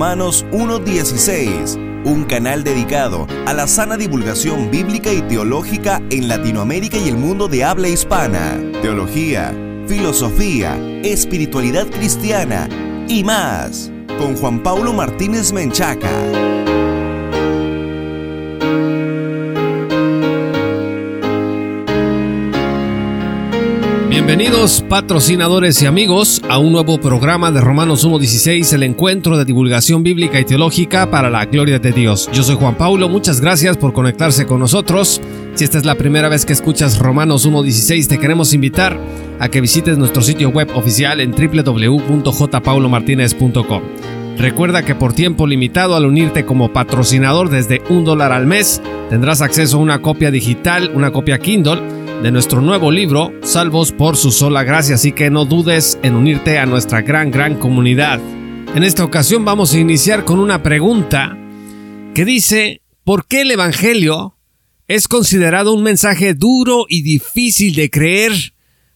Romanos 1.16, un canal dedicado a la sana divulgación bíblica y teológica en Latinoamérica y el mundo de habla hispana, teología, filosofía, espiritualidad cristiana y más, con Juan Paulo Martínez Menchaca. Bienvenidos patrocinadores y amigos a un nuevo programa de Romanos 1.16, el encuentro de divulgación bíblica y teológica para la gloria de Dios. Yo soy Juan Paulo, muchas gracias por conectarse con nosotros. Si esta es la primera vez que escuchas Romanos 1.16, te queremos invitar a que visites nuestro sitio web oficial en www.jpaulomartinez.com. Recuerda que por tiempo limitado al unirte como patrocinador desde un dólar al mes, tendrás acceso a una copia digital, una copia Kindle, de nuestro nuevo libro, Salvos por su sola gracia, así que no dudes en unirte a nuestra gran, gran comunidad. En esta ocasión vamos a iniciar con una pregunta que dice, ¿por qué el Evangelio es considerado un mensaje duro y difícil de creer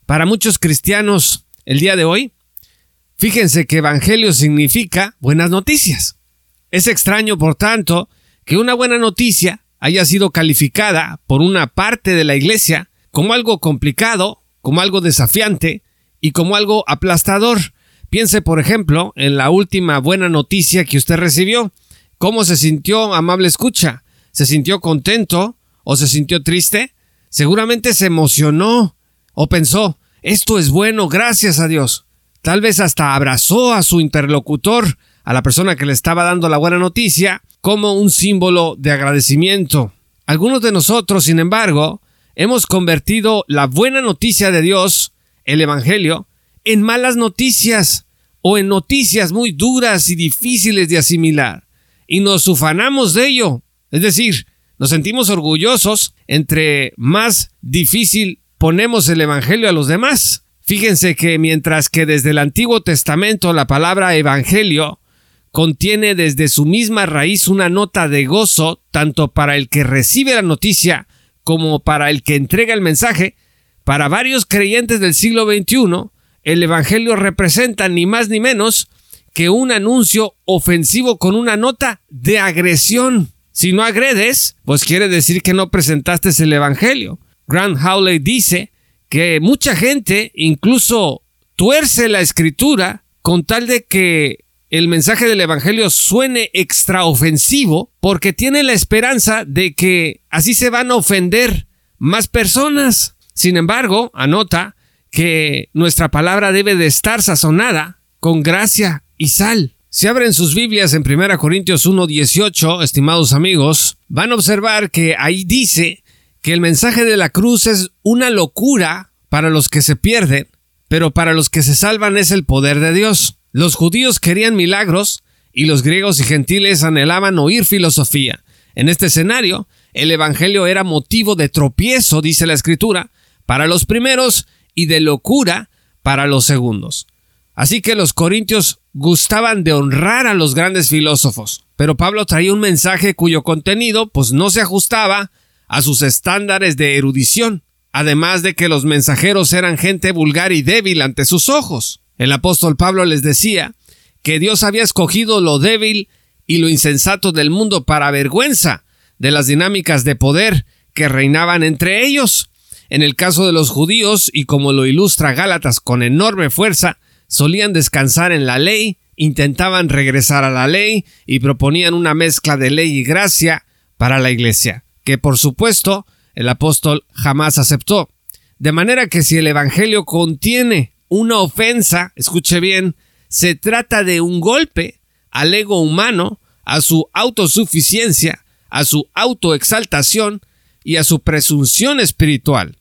para muchos cristianos el día de hoy? Fíjense que Evangelio significa buenas noticias. Es extraño, por tanto, que una buena noticia haya sido calificada por una parte de la Iglesia como algo complicado, como algo desafiante y como algo aplastador. Piense, por ejemplo, en la última buena noticia que usted recibió. ¿Cómo se sintió, amable escucha? ¿Se sintió contento o se sintió triste? Seguramente se emocionó o pensó, esto es bueno, gracias a Dios. Tal vez hasta abrazó a su interlocutor, a la persona que le estaba dando la buena noticia, como un símbolo de agradecimiento. Algunos de nosotros, sin embargo, hemos convertido la buena noticia de Dios, el Evangelio, en malas noticias o en noticias muy duras y difíciles de asimilar. Y nos ufanamos de ello. Es decir, nos sentimos orgullosos entre más difícil ponemos el Evangelio a los demás. Fíjense que mientras que desde el Antiguo Testamento la palabra Evangelio contiene desde su misma raíz una nota de gozo tanto para el que recibe la noticia como para el que entrega el mensaje, para varios creyentes del siglo XXI, el Evangelio representa ni más ni menos que un anuncio ofensivo con una nota de agresión. Si no agredes, pues quiere decir que no presentaste el Evangelio. Grant Howley dice que mucha gente incluso tuerce la escritura con tal de que el mensaje del Evangelio suene extraofensivo porque tiene la esperanza de que así se van a ofender más personas. Sin embargo, anota que nuestra palabra debe de estar sazonada con gracia y sal. Si abren sus Biblias en 1 Corintios 1.18, estimados amigos, van a observar que ahí dice que el mensaje de la cruz es una locura para los que se pierden, pero para los que se salvan es el poder de Dios. Los judíos querían milagros y los griegos y gentiles anhelaban oír filosofía. En este escenario, el Evangelio era motivo de tropiezo, dice la Escritura, para los primeros y de locura para los segundos. Así que los corintios gustaban de honrar a los grandes filósofos, pero Pablo traía un mensaje cuyo contenido pues no se ajustaba a sus estándares de erudición, además de que los mensajeros eran gente vulgar y débil ante sus ojos. El apóstol Pablo les decía que Dios había escogido lo débil y lo insensato del mundo para vergüenza de las dinámicas de poder que reinaban entre ellos. En el caso de los judíos, y como lo ilustra Gálatas con enorme fuerza, solían descansar en la ley, intentaban regresar a la ley y proponían una mezcla de ley y gracia para la iglesia, que por supuesto el apóstol jamás aceptó. De manera que si el Evangelio contiene una ofensa, escuche bien, se trata de un golpe al ego humano, a su autosuficiencia, a su autoexaltación y a su presunción espiritual.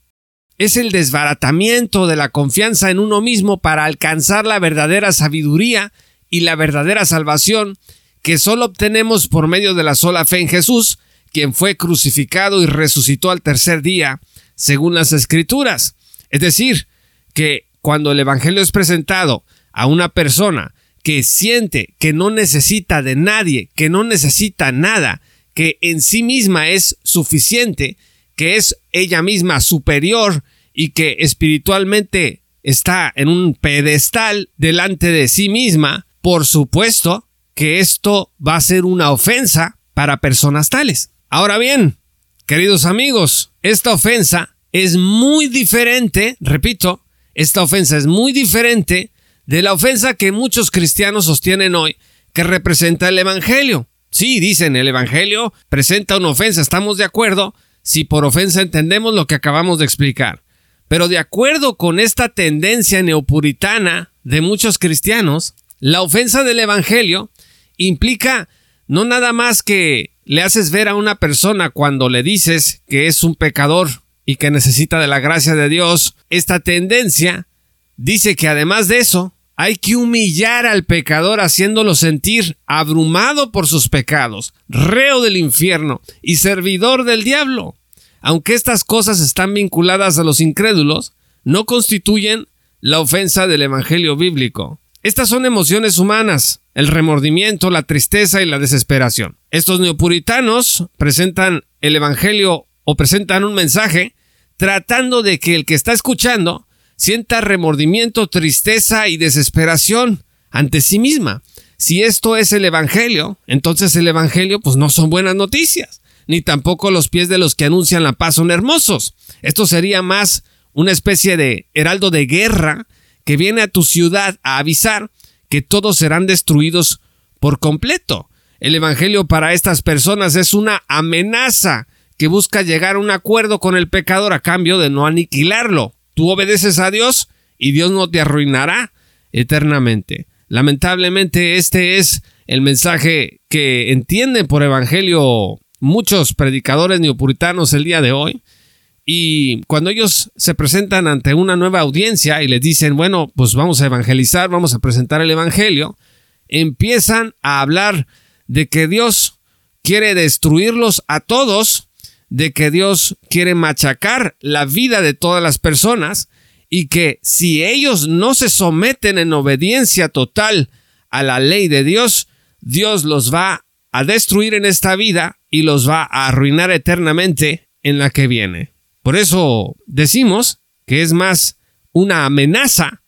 Es el desbaratamiento de la confianza en uno mismo para alcanzar la verdadera sabiduría y la verdadera salvación que solo obtenemos por medio de la sola fe en Jesús, quien fue crucificado y resucitó al tercer día, según las Escrituras. Es decir, que cuando el Evangelio es presentado a una persona que siente que no necesita de nadie, que no necesita nada, que en sí misma es suficiente, que es ella misma superior y que espiritualmente está en un pedestal delante de sí misma, por supuesto que esto va a ser una ofensa para personas tales. Ahora bien, queridos amigos, esta ofensa es muy diferente, repito, esta ofensa es muy diferente de la ofensa que muchos cristianos sostienen hoy que representa el Evangelio. Sí, dicen, el Evangelio presenta una ofensa, estamos de acuerdo, si por ofensa entendemos lo que acabamos de explicar. Pero de acuerdo con esta tendencia neopuritana de muchos cristianos, la ofensa del Evangelio implica no nada más que le haces ver a una persona cuando le dices que es un pecador y que necesita de la gracia de Dios, esta tendencia dice que además de eso, hay que humillar al pecador haciéndolo sentir abrumado por sus pecados, reo del infierno y servidor del diablo. Aunque estas cosas están vinculadas a los incrédulos, no constituyen la ofensa del Evangelio bíblico. Estas son emociones humanas, el remordimiento, la tristeza y la desesperación. Estos neopuritanos presentan el Evangelio o presentan un mensaje tratando de que el que está escuchando sienta remordimiento, tristeza y desesperación ante sí misma. Si esto es el Evangelio, entonces el Evangelio pues no son buenas noticias, ni tampoco los pies de los que anuncian la paz son hermosos. Esto sería más una especie de heraldo de guerra que viene a tu ciudad a avisar que todos serán destruidos por completo. El Evangelio para estas personas es una amenaza que busca llegar a un acuerdo con el pecador a cambio de no aniquilarlo. Tú obedeces a Dios y Dios no te arruinará eternamente. Lamentablemente este es el mensaje que entienden por Evangelio muchos predicadores neopuritanos el día de hoy y cuando ellos se presentan ante una nueva audiencia y les dicen, bueno, pues vamos a evangelizar, vamos a presentar el Evangelio, empiezan a hablar de que Dios quiere destruirlos a todos, de que Dios quiere machacar la vida de todas las personas y que si ellos no se someten en obediencia total a la ley de Dios, Dios los va a destruir en esta vida y los va a arruinar eternamente en la que viene. Por eso decimos que es más una amenaza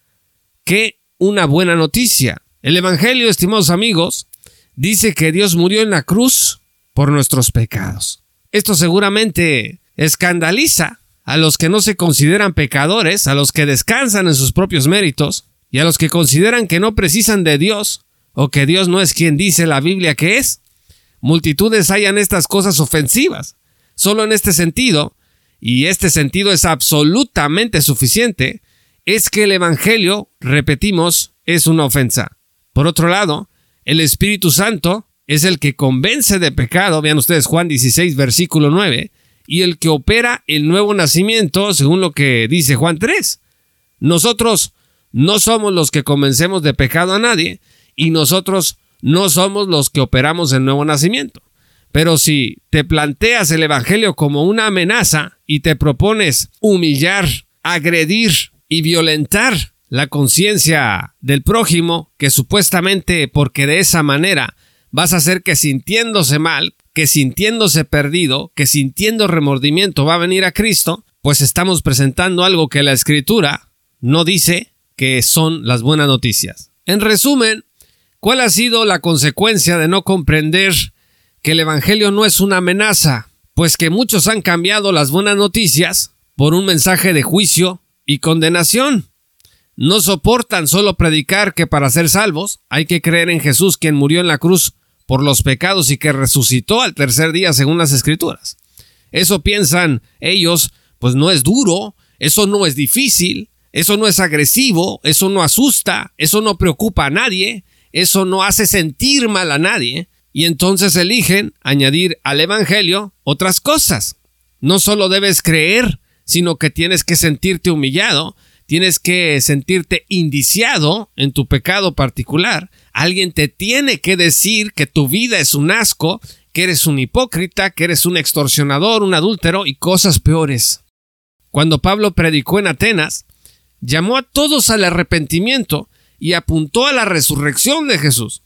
que una buena noticia. El Evangelio, estimados amigos, dice que Dios murió en la cruz por nuestros pecados. Esto seguramente escandaliza a los que no se consideran pecadores, a los que descansan en sus propios méritos y a los que consideran que no precisan de Dios o que Dios no es quien dice la Biblia que es. Multitudes hayan estas cosas ofensivas. Solo en este sentido, y este sentido es absolutamente suficiente, es que el Evangelio, repetimos, es una ofensa. Por otro lado, el Espíritu Santo es el que convence de pecado, vean ustedes Juan 16, versículo 9, y el que opera el nuevo nacimiento, según lo que dice Juan 3. Nosotros no somos los que convencemos de pecado a nadie, y nosotros no somos los que operamos el nuevo nacimiento. Pero si te planteas el Evangelio como una amenaza y te propones humillar, agredir y violentar la conciencia del prójimo, que supuestamente porque de esa manera vas a hacer que sintiéndose mal, que sintiéndose perdido, que sintiendo remordimiento va a venir a Cristo, pues estamos presentando algo que la escritura no dice que son las buenas noticias. En resumen, ¿cuál ha sido la consecuencia de no comprender que el Evangelio no es una amenaza, pues que muchos han cambiado las buenas noticias por un mensaje de juicio y condenación. No soportan solo predicar que para ser salvos hay que creer en Jesús quien murió en la cruz por los pecados y que resucitó al tercer día según las escrituras. Eso piensan ellos, pues no es duro, eso no es difícil, eso no es agresivo, eso no asusta, eso no preocupa a nadie, eso no hace sentir mal a nadie, y entonces eligen añadir al Evangelio otras cosas. No solo debes creer, sino que tienes que sentirte humillado, tienes que sentirte indiciado en tu pecado particular. Alguien te tiene que decir que tu vida es un asco, que eres un hipócrita, que eres un extorsionador, un adúltero y cosas peores. Cuando Pablo predicó en Atenas, llamó a todos al arrepentimiento y apuntó a la resurrección de Jesús.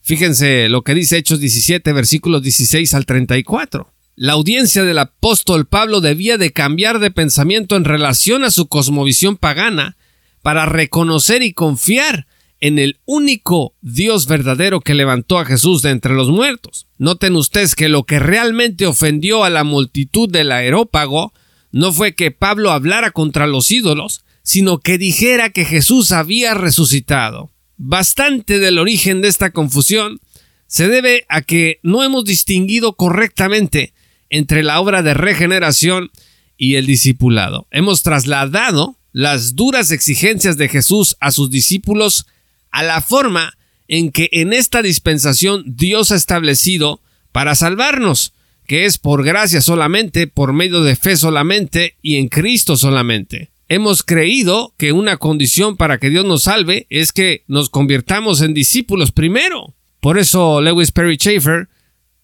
Fíjense lo que dice Hechos 17, versículos 16 al 34. La audiencia del apóstol Pablo debía de cambiar de pensamiento en relación a su cosmovisión pagana para reconocer y confiar en el único Dios verdadero que levantó a Jesús de entre los muertos. Noten ustedes que lo que realmente ofendió a la multitud del aerópago no fue que Pablo hablara contra los ídolos, sino que dijera que Jesús había resucitado. Bastante del origen de esta confusión se debe a que no hemos distinguido correctamente entre la obra de regeneración y el discipulado. Hemos trasladado las duras exigencias de Jesús a sus discípulos a la forma en que en esta dispensación Dios ha establecido para salvarnos, que es por gracia solamente, por medio de fe solamente y en Cristo solamente. Hemos creído que una condición para que Dios nos salve es que nos convirtamos en discípulos primero. Por eso Lewis Perry Schaeffer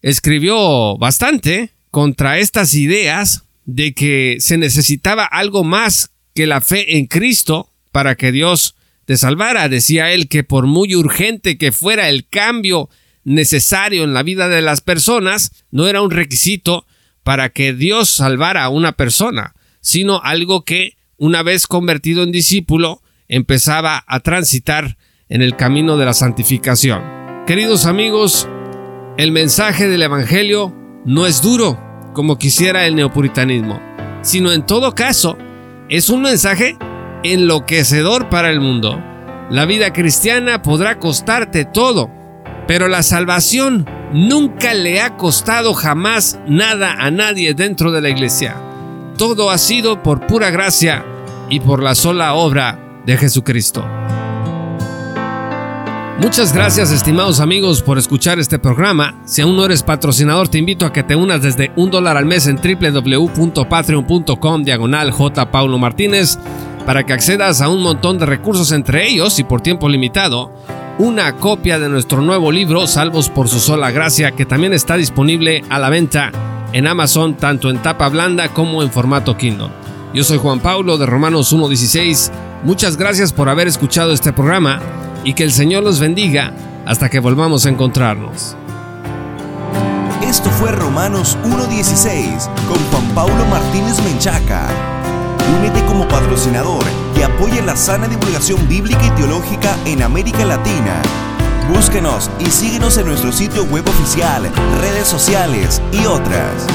escribió bastante contra estas ideas de que se necesitaba algo más que la fe en Cristo para que Dios salvara. Decía él que por muy urgente que fuera el cambio necesario en la vida de las personas, no era un requisito para que Dios salvara a una persona, sino algo que, una vez convertido en discípulo, empezaba a transitar en el camino de la santificación. Queridos amigos, el mensaje del Evangelio no es duro, como quisiera el neopuritanismo, sino en todo caso es un mensaje enloquecedor para el mundo. La vida cristiana podrá costarte todo, pero la salvación nunca le ha costado jamás nada a nadie dentro de la iglesia. Todo ha sido por pura gracia y por la sola obra de Jesucristo. Muchas gracias estimados amigos por escuchar este programa. Si aún no eres patrocinador te invito a que te unas desde un dólar al mes en www.patreon.com diagonal J. Paulo Martínez para que accedas a un montón de recursos entre ellos y por tiempo limitado una copia de nuestro nuevo libro Salvos por su sola gracia que también está disponible a la venta en Amazon tanto en tapa blanda como en formato Kindle. Yo soy Juan Paulo de Romanos 1.16. Muchas gracias por haber escuchado este programa y que el Señor los bendiga hasta que volvamos a encontrarnos. Esto fue Romanos 1.16 con Juan Paulo Martínez Menchaca. Únete como patrocinador y apoya la sana divulgación bíblica y teológica en América Latina. Búsquenos y síguenos en nuestro sitio web oficial, redes sociales y otras.